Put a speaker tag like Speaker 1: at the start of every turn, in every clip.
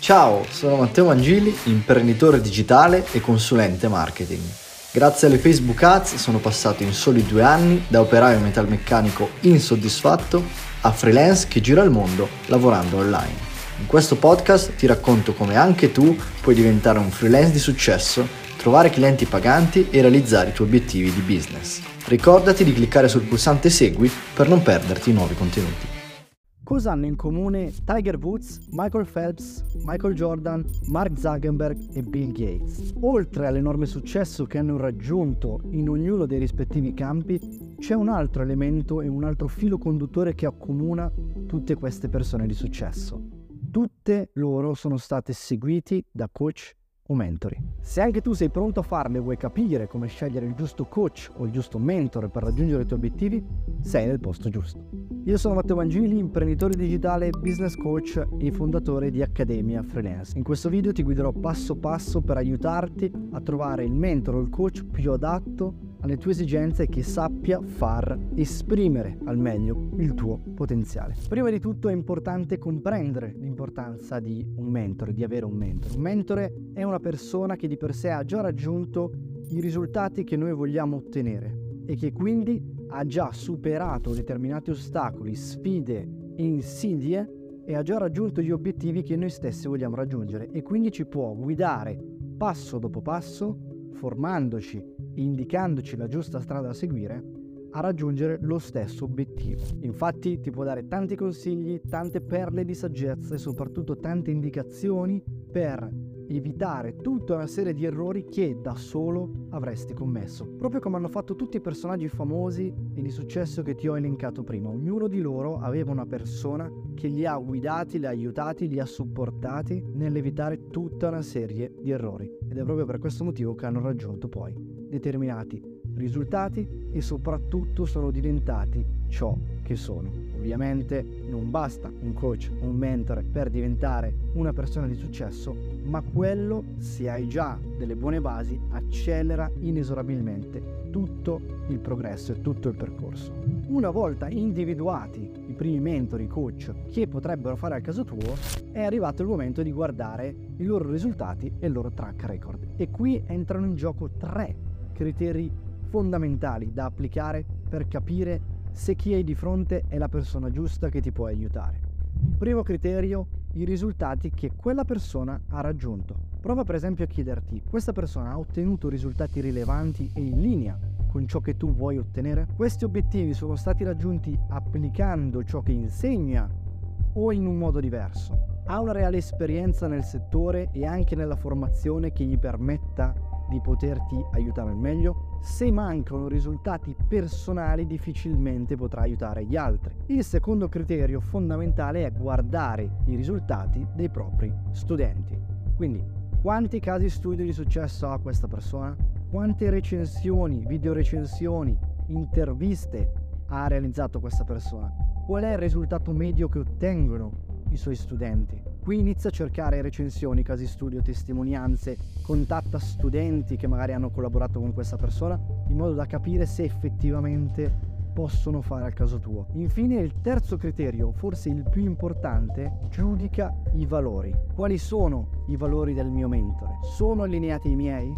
Speaker 1: Ciao, sono Matteo Mangili, imprenditore digitale e consulente marketing. Grazie alle Facebook Ads sono passato in soli due anni da operaio metalmeccanico insoddisfatto a freelance che gira il mondo lavorando online. In questo podcast ti racconto come anche tu puoi diventare un freelance di successo, trovare clienti paganti e realizzare i tuoi obiettivi di business. Ricordati di cliccare sul pulsante segui per non perderti i nuovi contenuti.
Speaker 2: Cosa hanno in comune Tiger Woods, Michael Phelps, Michael Jordan, Mark Zuckerberg e Bill Gates? Oltre all'enorme successo che hanno raggiunto in ognuno dei rispettivi campi, c'è un altro elemento e un altro filo conduttore che accomuna tutte queste persone di successo. Tutte loro sono state seguiti da coach o mentori. Se anche tu sei pronto a farle e vuoi capire come scegliere il giusto coach o il giusto mentore per raggiungere i tuoi obiettivi, sei nel posto giusto. Io sono Matteo Vangili, imprenditore digitale, business coach e fondatore di Accademia Freelance. In questo video ti guiderò passo passo per aiutarti a trovare il mentore o il coach più adatto alle tue esigenze e che sappia far esprimere al meglio il tuo potenziale. Prima di tutto è importante comprendere l'importanza di un mentore, di avere un mentore. Un mentore è una persona che di per sé ha già raggiunto i risultati che noi vogliamo ottenere e che quindi ha già superato determinati ostacoli, sfide e insidie e ha già raggiunto gli obiettivi che noi stessi vogliamo raggiungere e quindi ci può guidare passo dopo passo formandoci indicandoci la giusta strada da seguire a raggiungere lo stesso obiettivo. Infatti ti può dare tanti consigli, tante perle di saggezza e soprattutto tante indicazioni per evitare tutta una serie di errori che da solo avresti commesso. Proprio come hanno fatto tutti i personaggi famosi e di successo che ti ho elencato prima. Ognuno di loro aveva una persona che li ha guidati, li ha aiutati, li ha supportati nell'evitare tutta una serie di errori. Ed è proprio per questo motivo che hanno raggiunto poi determinati risultati e soprattutto sono diventati ciò che sono. Ovviamente non basta un coach, un mentore per diventare una persona di successo, ma quello, se hai già delle buone basi, accelera inesorabilmente tutto il progresso e tutto il percorso. Una volta individuati i primi mentori, coach che potrebbero fare al caso tuo, è arrivato il momento di guardare i loro risultati e il loro track record. E qui entrano in gioco tre criteri fondamentali da applicare per capire se chi hai di fronte è la persona giusta che ti può aiutare. Primo criterio, i risultati che quella persona ha raggiunto. Prova per esempio a chiederti, questa persona ha ottenuto risultati rilevanti e in linea con ciò che tu vuoi ottenere? Questi obiettivi sono stati raggiunti applicando ciò che insegna o in un modo diverso? Ha una reale esperienza nel settore e anche nella formazione che gli permetta di poterti aiutare al meglio? Se mancano risultati personali difficilmente potrà aiutare gli altri. Il secondo criterio fondamentale è guardare i risultati dei propri studenti. Quindi, quanti casi studio di successo ha questa persona? Quante recensioni, video recensioni, interviste ha realizzato questa persona? Qual è il risultato medio che ottengono i suoi studenti. Qui inizia a cercare recensioni, casi studio, testimonianze, contatta studenti che magari hanno collaborato con questa persona in modo da capire se effettivamente possono fare al caso tuo. Infine il terzo criterio, forse il più importante, giudica i valori. Quali sono i valori del mio mentore? Sono allineati ai miei?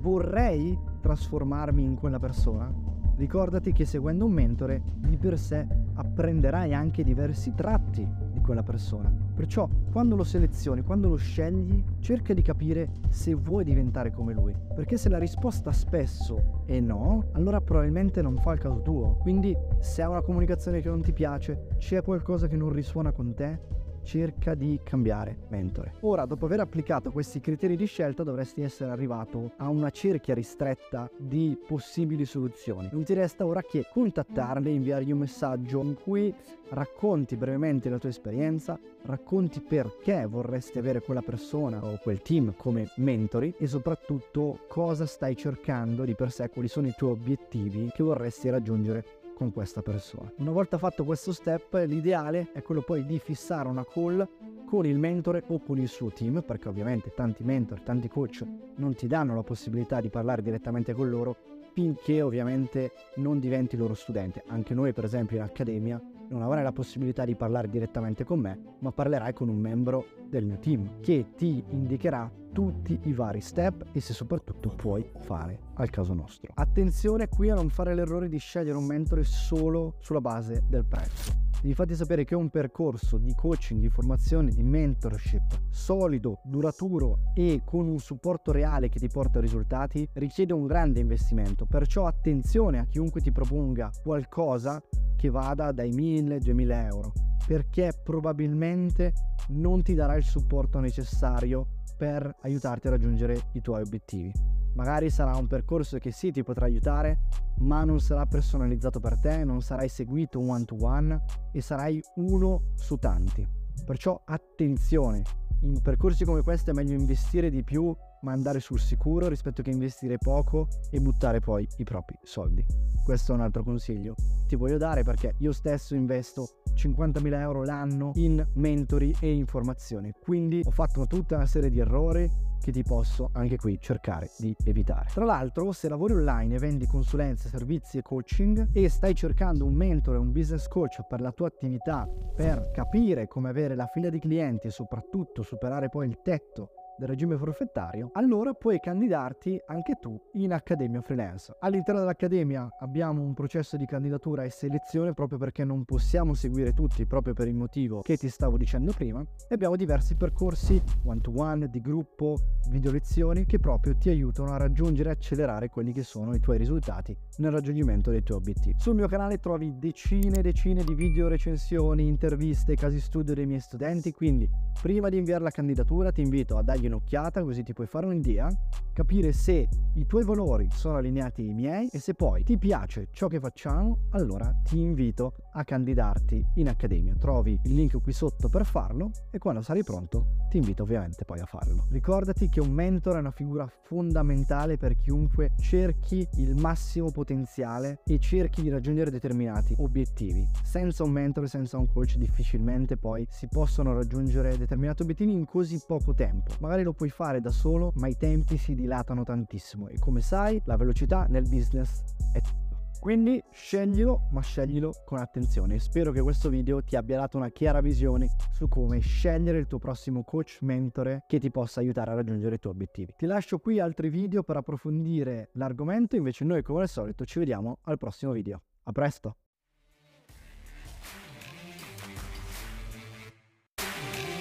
Speaker 2: Vorrei trasformarmi in quella persona? Ricordati che seguendo un mentore di per sé apprenderai anche diversi tratti quella persona. Perciò quando lo selezioni, quando lo scegli, cerca di capire se vuoi diventare come lui. Perché se la risposta spesso è no, allora probabilmente non fa il caso tuo. Quindi se ha una comunicazione che non ti piace, c'è qualcosa che non risuona con te, cerca di cambiare mentore. Ora, dopo aver applicato questi criteri di scelta, dovresti essere arrivato a una cerchia ristretta di possibili soluzioni. Non ti resta ora che contattarli, inviargli un messaggio in cui racconti brevemente la tua esperienza, racconti perché vorresti avere quella persona o quel team come mentori e soprattutto cosa stai cercando di per sé, quali sono i tuoi obiettivi che vorresti raggiungere con questa persona. Una volta fatto questo step, l'ideale è quello poi di fissare una call con il mentore o con il suo team, perché ovviamente tanti mentor, tanti coach non ti danno la possibilità di parlare direttamente con loro finché ovviamente non diventi loro studente. Anche noi per esempio in accademia non avrai la possibilità di parlare direttamente con me, ma parlerai con un membro del mio team che ti indicherà tutti i vari step e se soprattutto puoi fare al caso nostro. Attenzione qui a non fare l'errore di scegliere un mentore solo sulla base del prezzo. Devi farti sapere che un percorso di coaching, di formazione, di mentorship solido, duraturo e con un supporto reale che ti porta a risultati richiede un grande investimento. Perciò attenzione a chiunque ti proponga qualcosa che vada dai 1000-2000 euro, perché probabilmente non ti darà il supporto necessario per aiutarti a raggiungere i tuoi obiettivi. Magari sarà un percorso che sì ti potrà aiutare, ma non sarà personalizzato per te, non sarai seguito one to one e sarai uno su tanti. Perciò attenzione, in percorsi come questo è meglio investire di più ma andare sul sicuro rispetto che investire poco e buttare poi i propri soldi. Questo è un altro consiglio che ti voglio dare perché io stesso investo 50.000 euro l'anno in mentori e informazioni, quindi ho fatto tutta una serie di errori che ti posso anche qui cercare di evitare. Tra l'altro, se lavori online e vendi consulenze, servizi e coaching e stai cercando un mentore, un business coach per la tua attività, per capire come avere la fila di clienti e soprattutto superare poi il tetto del regime forfettario, allora puoi candidarti anche tu in Accademia Freelance. All'interno dell'Accademia abbiamo un processo di candidatura e selezione proprio perché non possiamo seguire tutti proprio per il motivo che ti stavo dicendo prima e abbiamo diversi percorsi one to one, di gruppo, video lezioni che proprio ti aiutano a raggiungere e accelerare quelli che sono i tuoi risultati nel raggiungimento dei tuoi obiettivi. Sul mio canale trovi decine e decine di video recensioni, interviste, casi studio dei miei studenti, quindi prima di inviare la candidatura ti invito a dargli un'occhiata così ti puoi fare un'idea, capire se i tuoi valori sono allineati ai miei e se poi ti piace ciò che facciamo, allora ti invito a candidarti in accademia. Trovi il link qui sotto per farlo e quando sarai pronto ti invito ovviamente poi a farlo. Ricordati che un mentore è una figura fondamentale per chiunque cerchi il massimo potenziale e cerchi di raggiungere determinati obiettivi. Senza un mentore, senza un coach difficilmente poi si possono raggiungere determinati obiettivi in così poco tempo. Magari lo puoi fare da solo, ma i tempi si dilatano tantissimo e come sai la velocità nel business è tutto. Quindi sceglilo, ma sceglilo con attenzione. Spero che questo video ti abbia dato una chiara visione su come scegliere il tuo prossimo coach mentore che ti possa aiutare a raggiungere i tuoi obiettivi. Ti lascio qui altri video per approfondire l'argomento, invece noi come al solito ci vediamo al prossimo video. A presto!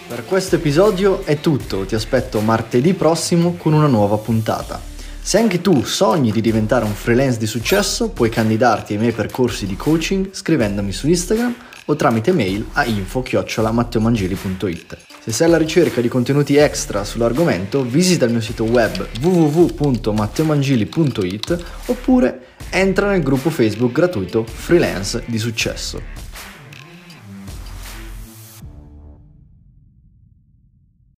Speaker 1: Per questo episodio è tutto, ti aspetto martedì prossimo con una nuova puntata. Se anche tu sogni di diventare un freelance di successo, puoi candidarti ai miei percorsi di coaching scrivendomi su Instagram o tramite mail a info-matteomangeli.it. Se sei alla ricerca di contenuti extra sull'argomento, visita il mio sito web www.matteomangeli.it oppure entra nel gruppo Facebook gratuito Freelance di Successo.